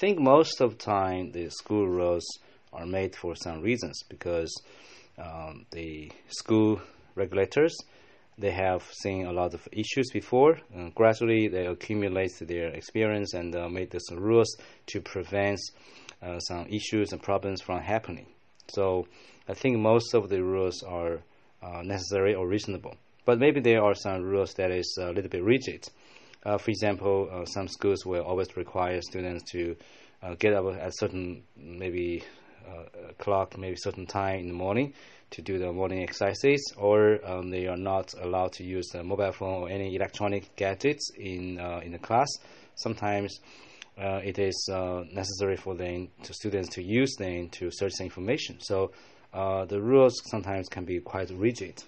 think most of the time the school rules are made for some reasons because um, the school regulators they have seen a lot of issues before. And gradually, they accumulate their experience and uh, make these rules to prevent uh, some issues and problems from happening. So, I think most of the rules are uh, necessary or reasonable. But maybe there are some rules that is a little bit rigid. Uh, for example, uh, some schools will always require students to uh, get up at certain maybe clock, maybe certain time in the morning to do the morning exercises, or um, they are not allowed to use the mobile phone or any electronic gadgets in uh, in the class. Sometimes uh, it is uh, necessary for them to students to use them to search information. So uh, the rules sometimes can be quite rigid.